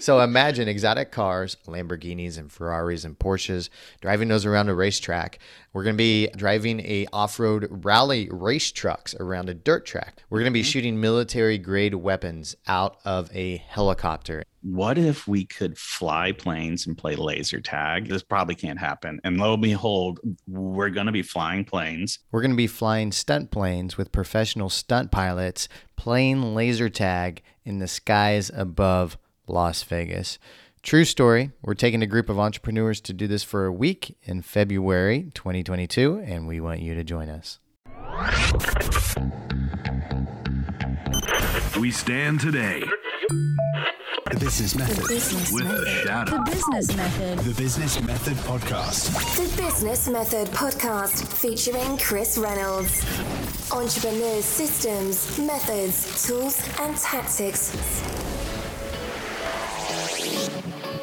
so imagine exotic cars, Lamborghinis and Ferraris and Porsches, driving those around a racetrack. We're going to be driving a off-road rally race trucks around a dirt track. We're going to be mm-hmm. shooting military grade weapons out of a helicopter. What if we could fly planes and play laser tag? This probably can't happen. And lo and behold, we're going to be flying planes. We're going to be flying stunt planes with professional stunt pilots playing laser tag in the skies above Las Vegas. True story. We're taking a group of entrepreneurs to do this for a week in February 2022, and we want you to join us. We stand today. The Business Method. Business With the Method. shadow. The Business Method. The Business Method Podcast. The Business Method Podcast featuring Chris Reynolds. Entrepreneurs' systems, methods, tools, and tactics.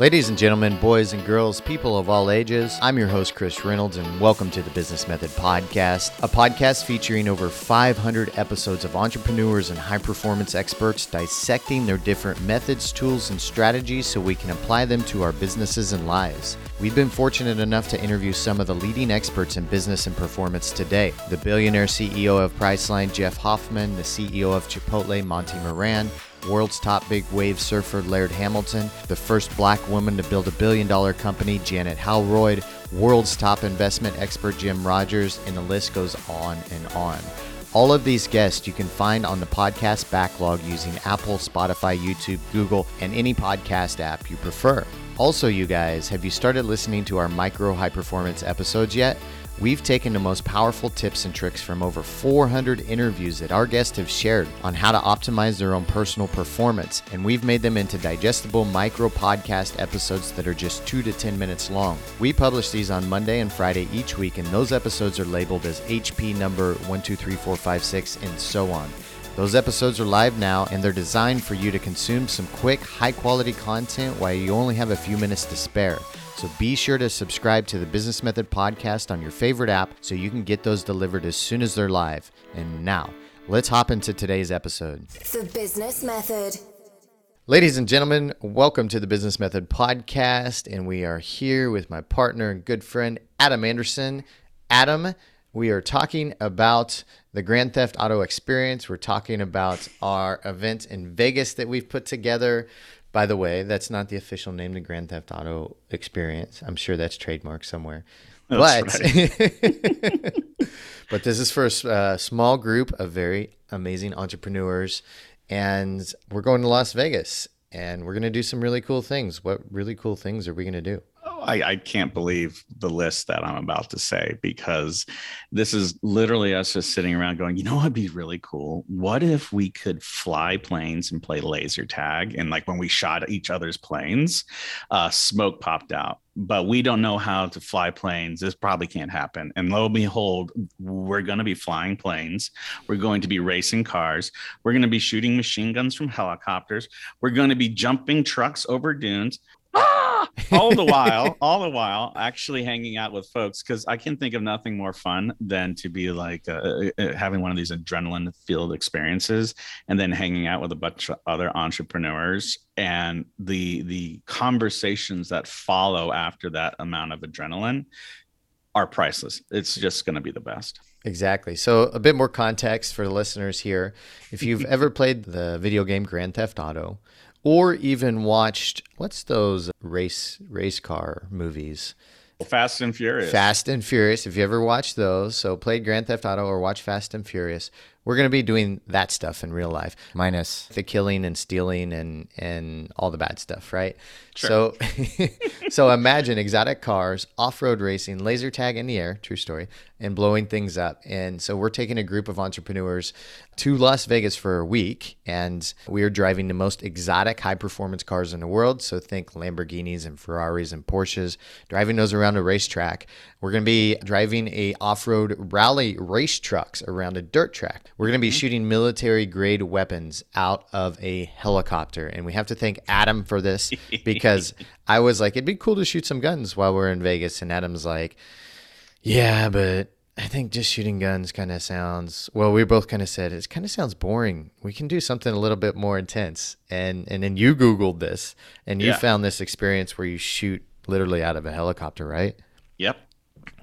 Ladies and gentlemen, boys and girls, people of all ages, I'm your host, Chris Reynolds, and welcome to the Business Method Podcast, a podcast featuring over 500 episodes of entrepreneurs and high performance experts dissecting their different methods, tools, and strategies so we can apply them to our businesses and lives. We've been fortunate enough to interview some of the leading experts in business and performance today the billionaire CEO of Priceline, Jeff Hoffman, the CEO of Chipotle, Monty Moran, world's top big wave surfer Laird Hamilton, the first black woman to build a billion dollar company Janet Howroyd, world's top investment expert Jim Rogers, and the list goes on and on. All of these guests you can find on the podcast backlog using Apple, Spotify, YouTube, Google, and any podcast app you prefer. Also, you guys, have you started listening to our micro high performance episodes yet? We've taken the most powerful tips and tricks from over 400 interviews that our guests have shared on how to optimize their own personal performance, and we've made them into digestible micro podcast episodes that are just 2 to 10 minutes long. We publish these on Monday and Friday each week, and those episodes are labeled as HP number 123456 and so on. Those episodes are live now and they're designed for you to consume some quick, high quality content while you only have a few minutes to spare. So be sure to subscribe to the Business Method podcast on your favorite app so you can get those delivered as soon as they're live. And now, let's hop into today's episode. The Business Method. Ladies and gentlemen, welcome to the Business Method podcast. And we are here with my partner and good friend, Adam Anderson. Adam, we are talking about the Grand Theft Auto experience. We're talking about our event in Vegas that we've put together. By the way, that's not the official name, the Grand Theft Auto experience. I'm sure that's trademarked somewhere. That's but but this is for a uh, small group of very amazing entrepreneurs, and we're going to Las Vegas, and we're going to do some really cool things. What really cool things are we going to do? I, I can't believe the list that I'm about to say because this is literally us just sitting around going, you know what'd be really cool? What if we could fly planes and play laser tag? And like when we shot each other's planes, uh, smoke popped out. But we don't know how to fly planes. This probably can't happen. And lo and behold, we're going to be flying planes. We're going to be racing cars. We're going to be shooting machine guns from helicopters. We're going to be jumping trucks over dunes. Ah! all the while, all the while, actually hanging out with folks because I can think of nothing more fun than to be like uh, uh, having one of these adrenaline filled experiences and then hanging out with a bunch of other entrepreneurs and the the conversations that follow after that amount of adrenaline are priceless. It's just going to be the best. Exactly. So, a bit more context for the listeners here. If you've ever played the video game Grand Theft Auto, or even watched what's those race race car movies? Fast and Furious. Fast and Furious. If you ever watched those, so played Grand Theft Auto or watch Fast and Furious, we're going to be doing that stuff in real life, minus the killing and stealing and and all the bad stuff, right? So, so imagine exotic cars, off-road racing, laser tag in the air, true story, and blowing things up. And so we're taking a group of entrepreneurs to Las Vegas for a week, and we are driving the most exotic high-performance cars in the world. So think Lamborghinis and Ferraris and Porsches, driving those around a racetrack. We're going to be driving a off-road rally race trucks around a dirt track. We're going to be mm-hmm. shooting military-grade weapons out of a helicopter, and we have to thank Adam for this because I was like, it'd be cool to shoot some guns while we're in Vegas, and Adam's like, yeah, but I think just shooting guns kind of sounds well. We both kind of said it kind of sounds boring. We can do something a little bit more intense. And and then you googled this and you Yeah. found this experience where you shoot literally out of a helicopter, right? Yep.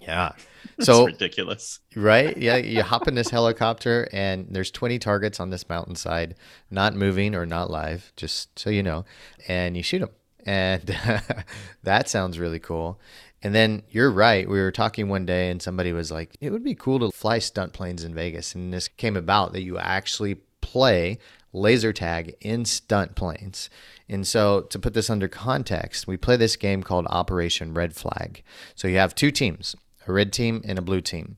Yeah. So ridiculous. right, yeah, you hop in this helicopter and there's 20 targets on this mountainside, not moving or not live, just so you know, and you shoot them. And that sounds really cool. And then you're right. We were talking one day, and somebody was like, "It would be cool to fly stunt planes in Vegas." And this came about that you actually play laser tag in stunt planes. And so, to put this under context, we play this game called Operation Red Flag. So you have two teams, a red team and a blue team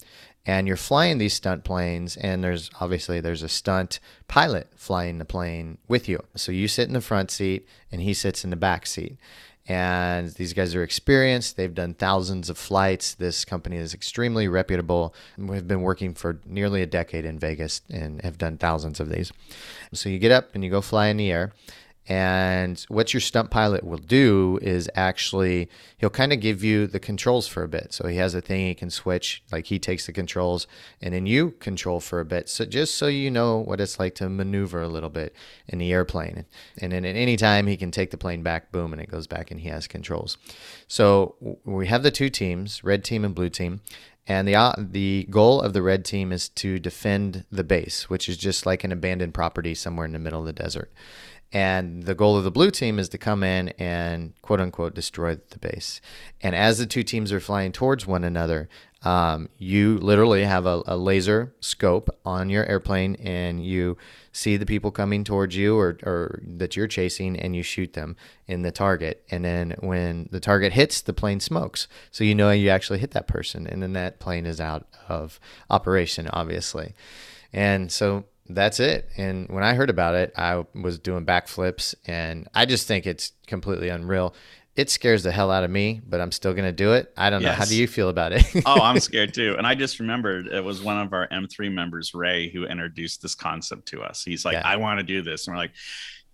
and you're flying these stunt planes and there's obviously there's a stunt pilot flying the plane with you so you sit in the front seat and he sits in the back seat and these guys are experienced. They've done thousands of flights. This company is extremely reputable. We've been working for nearly a decade in vegas and have done thousands of these. So you get up and you go fly in the air and what your stunt pilot will do is actually, he'll kind of give you the controls for a bit. So he has a thing he can switch, like he takes the controls and then you control for a bit. So just so you know what it's like to maneuver a little bit in the airplane. And then at any time he can take the plane back, boom, and it goes back and he has controls. So we have the two teams, red team and blue team. And the uh, the goal of the red team is to defend the base, which is just like an abandoned property somewhere in the middle of the desert. And the goal of the blue team is to come in and quote unquote destroy the base. And as the two teams are flying towards one another, um, you literally have a, a laser scope on your airplane and you see the people coming towards you or, or that you're chasing and you shoot them in the target. And then when the target hits, the plane smokes. So you know you actually hit that person. And then that plane is out of operation, obviously. And so that's it. And when I heard about it, I was doing backflips, and I just think it's completely unreal. It scares the hell out of me, but I'm still gonna do it. I don't know. How do you feel about it? oh, I'm scared too. And I just remembered it was one of our M3 members, Ray, who introduced this concept to us. He's like, Yeah. I want to do this. And we're like,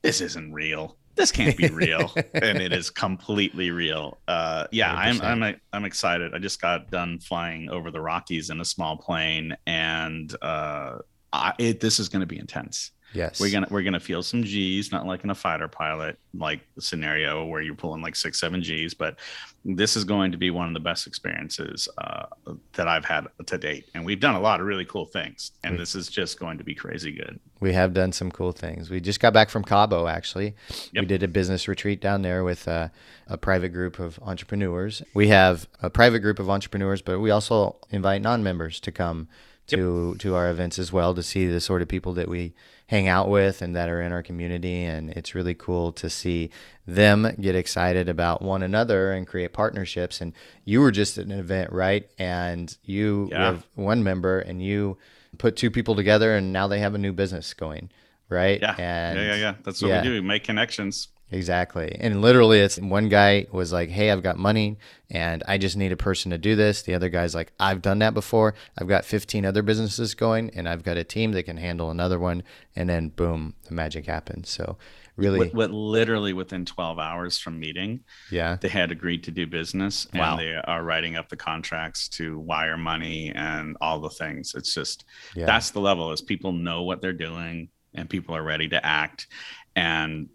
this isn't real. This can't be real. and it is completely real. Uh, yeah, I'm, 100%. I'm, I'm excited. I just got done flying over the Rockies in a small plane and, uh, I, it, this is going to be intense. yes. We're gonna we're gonna feel some G's, not like in a fighter pilot like scenario where you're pulling like six seven G's, but this is going to be one of the best experiences uh, that I've had to date. And we've done a lot of really cool things, and this is just going to be crazy good. We have done some cool things. We just got back from Cabo, actually. We did a business retreat down there with uh, a private group of entrepreneurs. We have a private group of entrepreneurs, but we also invite non-members to come to to our events as well to see the sort of people that we hang out with and that are in our community. And it's really cool to see them get excited about one another and create partnerships. And you were just at an event, right? And you Yeah. have one member and you put two people together and now they have a new business going right Yeah, and yeah, yeah, yeah. That's what yeah. we do. We make connections. Exactly. And literally it's one guy was like hey i've got money and i just need a person to do this. The other guy's like i've done that before. I've got 15 other businesses going and i've got a team that can handle another one. And then boom the magic happens so really What, what literally within 12 hours from meeting, yeah. they had agreed to do business and Wow. they are writing up the contracts to wire money and all the things. It's just Yeah. that's the level is people know what they're doing and people are ready to act. And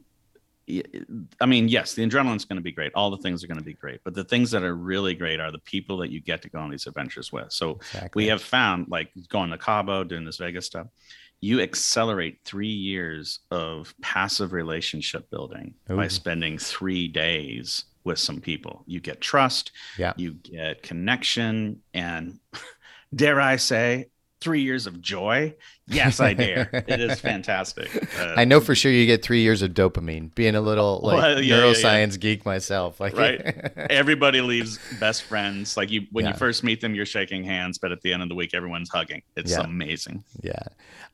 i mean yes the adrenaline's going to be great. All the things are going to be great but the things that are really great are the people that you get to go on these adventures with. So exactly. we have found like going to cabo doing this vegas stuff you accelerate three years of passive relationship building by spending three days with some people. You get trust yeah. you get connection and dare i say three years of joy yes i dare it is fantastic Uh, I know for sure you get three years of dopamine. Being a little like Well, yeah, yeah, yeah. neuroscience geek myself, like Right. everybody leaves best friends like you when Yeah. you first meet them you're shaking hands but at the end of the week everyone's hugging it's Yeah. amazing Yeah.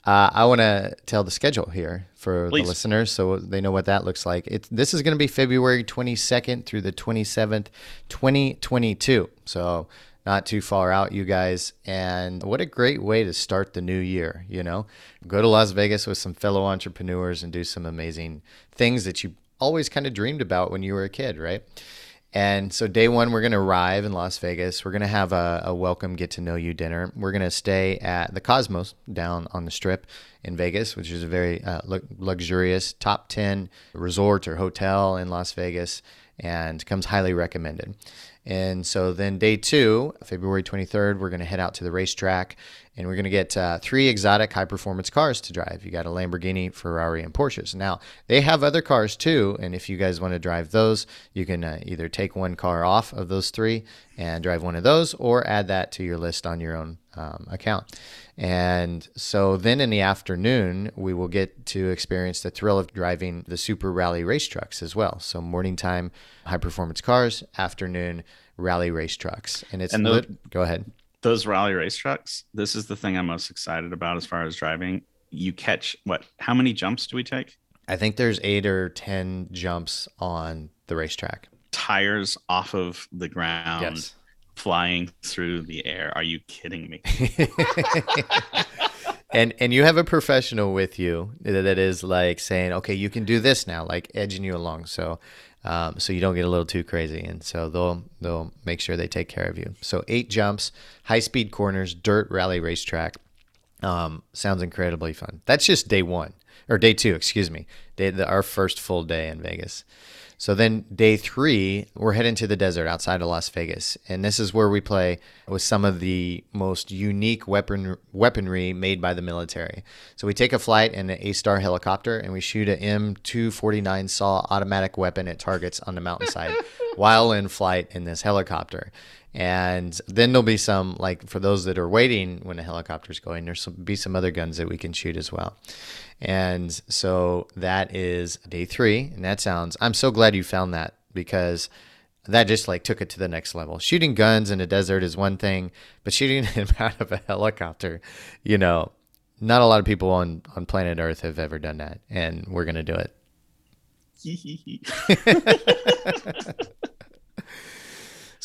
Uh, I want to tell the schedule here for Please. the listeners so they know what that looks like. It, this is going to be February 22nd through the 27th, 2022. So not too far out, you guys. And what a great way to start the new year, you know? Go to Las Vegas with some fellow entrepreneurs and do some amazing things that you always kind of dreamed about when you were a kid, right? And so day one, we're going to arrive in Las Vegas. We're going to have a, a welcome get to know you dinner. We're going to stay at the Cosmos down on the Strip in Vegas, which is a very uh, lu- luxurious top 10 resort or hotel in Las Vegas and comes highly recommended. And so then day two, February 23rd, we're going to head out to the racetrack and we're going to get uh, three exotic high performance cars to drive. You got a Lamborghini, Ferrari, and Porsches. Now, they have other cars too. And if you guys want to drive those, you can uh, either take one car off of those three and drive one of those or add that to your list on your own um, account. And so then in the afternoon, we will get to experience the thrill of driving the Super Rally race trucks as well. So morning time, high performance cars, afternoon, rally race trucks. And it's And the- lit- go ahead. Those rally race trucks, this is the thing I'm most excited about as far as driving. You catch what? How many jumps do we take? I think there's eight or 10 jumps on the racetrack. Tires off of the ground, Yes. flying through the air. Are you kidding me? and and you have a professional with you that that is like saying, okay, you can do this now, like edging you along, so um, so you don't get a little too crazy, and so they'll they'll make sure they take care of you. So eight jumps, high speed corners, dirt rally racetrack. Um, sounds incredibly fun. That's just day one or day two, excuse me. Day the, our first full day in Vegas. So then day three, we're heading to the desert outside of Las Vegas, and this is where we play with some of the most unique weapon weaponry made by the military. So we take a flight in an A-star helicopter, and we shoot a M249 SAW automatic weapon at targets on the mountainside while in flight in this helicopter. And then there'll be some like for those that are waiting when the helicopter's going, there's some, be some other guns that we can shoot as well. And so that is day three, and that sounds. I'm so glad you found that because that just like took it to the next level. Shooting guns in a desert is one thing, but shooting them out of a helicopter, you know, not a lot of people on on planet Earth have ever done that, and we're gonna do it.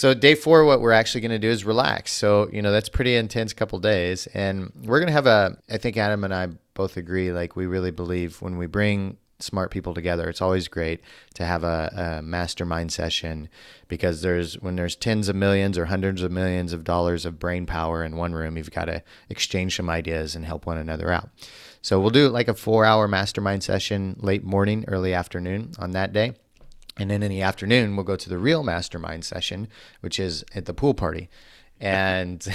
So day four, what we're actually going to do is relax. So you know that's pretty intense couple days, and we're going to have a. I think Adam and I both agree. Like we really believe when we bring smart people together, it's always great to have a, a mastermind session because there's when there's tens of millions or hundreds of millions of dollars of brain power in one room, you've got to exchange some ideas and help one another out. So we'll do like a four-hour mastermind session, late morning, early afternoon on that day. And then in the afternoon, we'll go to the real mastermind session, which is at the pool party. And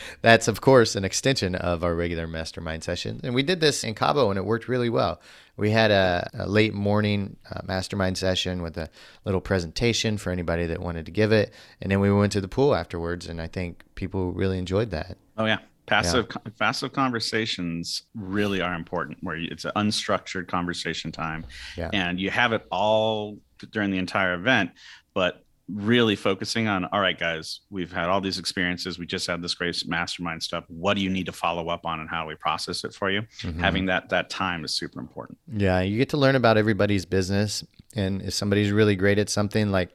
that's, of course, an extension of our regular mastermind session. And we did this in Cabo and it worked really well. We had a, a late morning uh, mastermind session with a little presentation for anybody that wanted to give it. And then we went to the pool afterwards. And I think people really enjoyed that. Oh yeah, passive passive conversations really are important. Where it's an unstructured conversation time, Yeah. and you have it all during the entire event, but really focusing on all right guys we've had all these experiences. We just had this great mastermind stuff. What do you need to follow up on and how do we process it for you? Mm-hmm. Having that that time is super important. Yeah, you get to learn about everybody's business. And if somebody's really great at something, like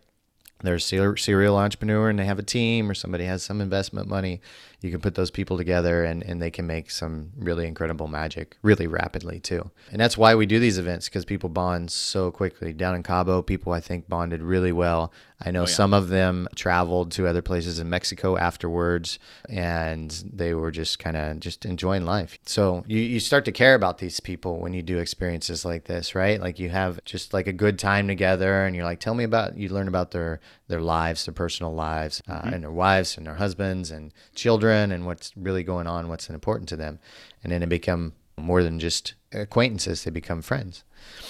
they're a serial entrepreneur and they have a team, or somebody has some investment money, you can put those people together and, and they can make some really incredible magic really rapidly, too. And that's why we do these events because people bond so quickly. Down in Cabo, people I think bonded really well. I know some of them traveled to other places in Mexico afterwards and they were just kind of just enjoying life. So you, you start to care about these people when you do experiences like this, right? Like you have just like a good time together and you're like, tell me about, you learn about their, their lives, their personal lives uh, and their wives and their husbands and children and what's really going on, what's important to them. And then they become more than just acquaintances, they become friends.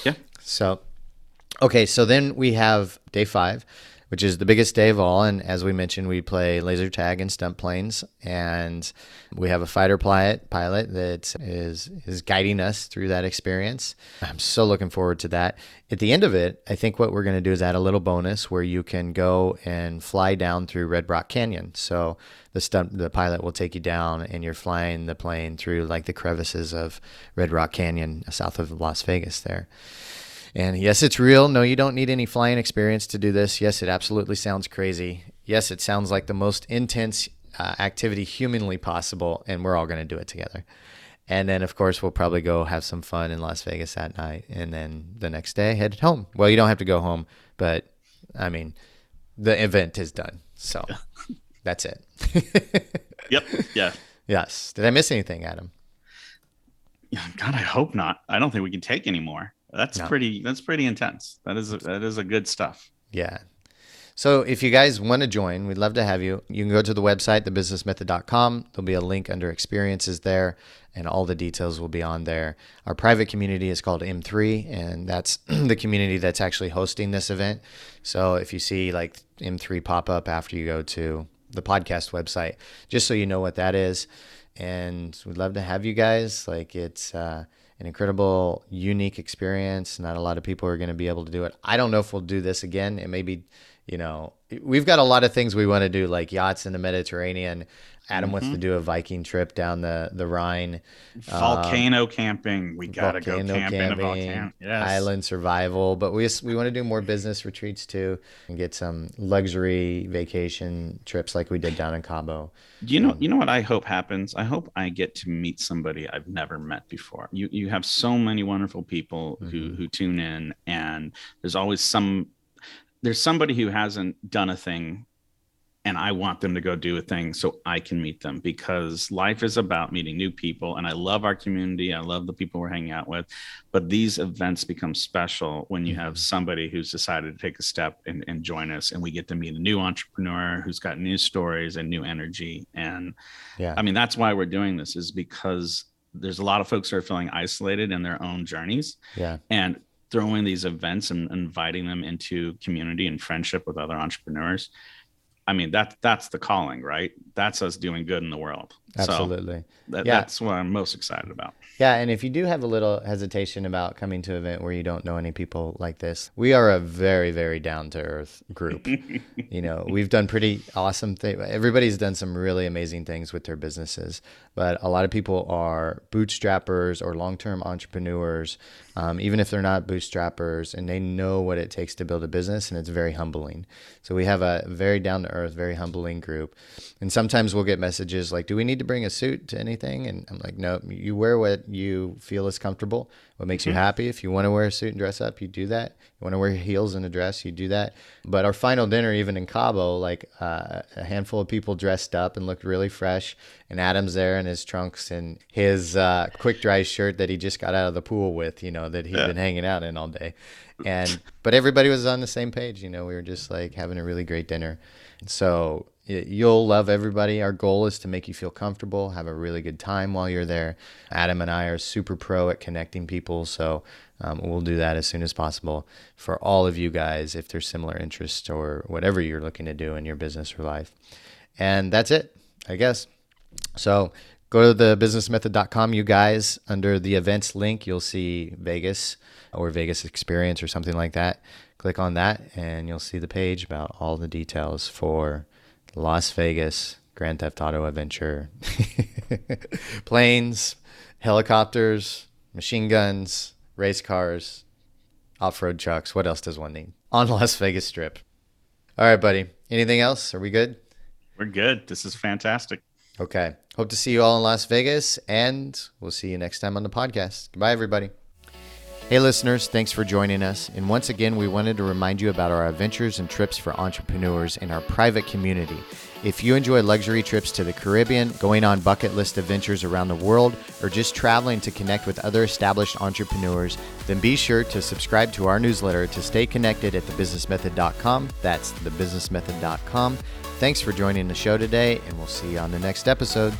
yeah So, okay, so then we have day five, which is the biggest day of all. And as we mentioned, we play laser tag and stunt planes, and we have a fighter pilot pilot that is is guiding us through that experience. I'm so looking forward to that. At the end of it, I think what we're going to do is add a little bonus where you can go and fly down through Red Rock Canyon. So the stunt the pilot will take you down and you're flying the plane through like the crevices of Red Rock Canyon south of Las Vegas there. And yes, it's real. No, you don't need any flying experience to do this. Yes, it absolutely sounds crazy. Yes, it sounds like the most intense uh, activity humanly possible, and we're all going to do it together. And then, of course, we'll probably go have some fun in Las Vegas that night, and then the next day head home. Well, you don't have to go home, but I mean, the event is done. So that's it. Yep. Yeah. yes. Did I miss anything, Adam? God, I hope not. I don't think we can take anymore. That's No. pretty. That's pretty intense. That is that is a good stuff. Yeah. So if you guys want to join, we'd love to have you. You can go to the website, thebusinessmethod.com. There'll be a link under experiences there, and all the details will be on there. Our private community is called M3, and that's the community that's actually hosting this event. So if you see like M3 pop up after you go to the podcast website, just so you know what that is. And we'd love to have you guys. Like it's uh, an incredible, unique experience. Not a lot of people are going to be able to do it. I don't know if we'll do this again. It may be, you know, we've got a lot of things we want to do, like yachts in the Mediterranean. Adam wants to do a Viking trip down the the Rhine. Volcano camping. We gotta go Um, volcano camp in a volcano. Yes. island survival. But we we want to do more business retreats too, and get some luxury vacation trips like we did down in Cabo. You know, you know what I hope happens. I hope I get to meet somebody I've never met before. You you have so many wonderful people Mm-hmm. who who tune in, and there's always some. There's somebody who hasn't done a thing, and I want them to go do a thing so I can meet them because life is about meeting new people, and I love our community. I love the people we're hanging out with, but these events become special when you Mm-hmm. have somebody who's decided to take a step and, and join us, and we get to meet a new entrepreneur who's got new stories and new energy and Yeah. I mean, that's why we're doing this is because there's a lot of folks who are feeling isolated in their own journeys yeah. and throwing these events and inviting them into community and friendship with other entrepreneurs. I mean, that that's the calling, right? That's us doing good in the world. Absolutely. So that, Yeah. that's what I'm most excited about. Yeah, and if you do have a little hesitation about coming to an event where you don't know any people like this, we are a very, very down to earth group. you know, we've done pretty awesome things. Everybody's done some really amazing things with their businesses, but a lot of people are bootstrappers or long term entrepreneurs, um, even if they're not bootstrappers, and they know what it takes to build a business, and it's very humbling. So we have a very down to earth, very humbling group. And sometimes we'll get messages like, Do we need to bring a suit to anything? And I'm like, No, you wear what you feel is comfortable, what makes you happy. If you want to wear a suit and dress up, you do that. You want to wear heels and a dress, you do that. But our final dinner, even in Cabo, like uh, a handful of people dressed up and looked really fresh. And Adam's there in his trunks and his uh, quick dry shirt that he just got out of the pool with, you know, that he'd been hanging out in all day. And but everybody was on the same page, you know. We were just like having a really great dinner. So you'll love everybody. Our goal is to make you feel comfortable, have a really good time while you're there. Adam and I are super pro at connecting people, so um, we'll do that as soon as possible for all of you guys if there's similar interests or whatever you're looking to do in your business or life. And that's it, I guess. So go to the businessmethod.com, you guys. Under the events link, you'll see Vegas or Vegas Experience or something like that. Click on that, and you'll see the page about all the details for Las Vegas Grand Theft Auto Adventure. Planes, helicopters, machine guns, race cars, off road trucks. What else does one need? On Las Vegas Strip. All right, buddy. Anything else? Are we good? We're good. This is fantastic. Okay. Hope to see you all in Las Vegas, and we'll see you next time on the podcast. Goodbye, everybody. Hey, listeners, thanks for joining us. And once again, we wanted to remind you about our adventures and trips for entrepreneurs in our private community. If you enjoy luxury trips to the Caribbean, going on bucket list adventures around the world, or just traveling to connect with other established entrepreneurs, then be sure to subscribe to our newsletter to stay connected at thebusinessmethod.com. That's thebusinessmethod.com. Thanks for joining the show today, and we'll see you on the next episode.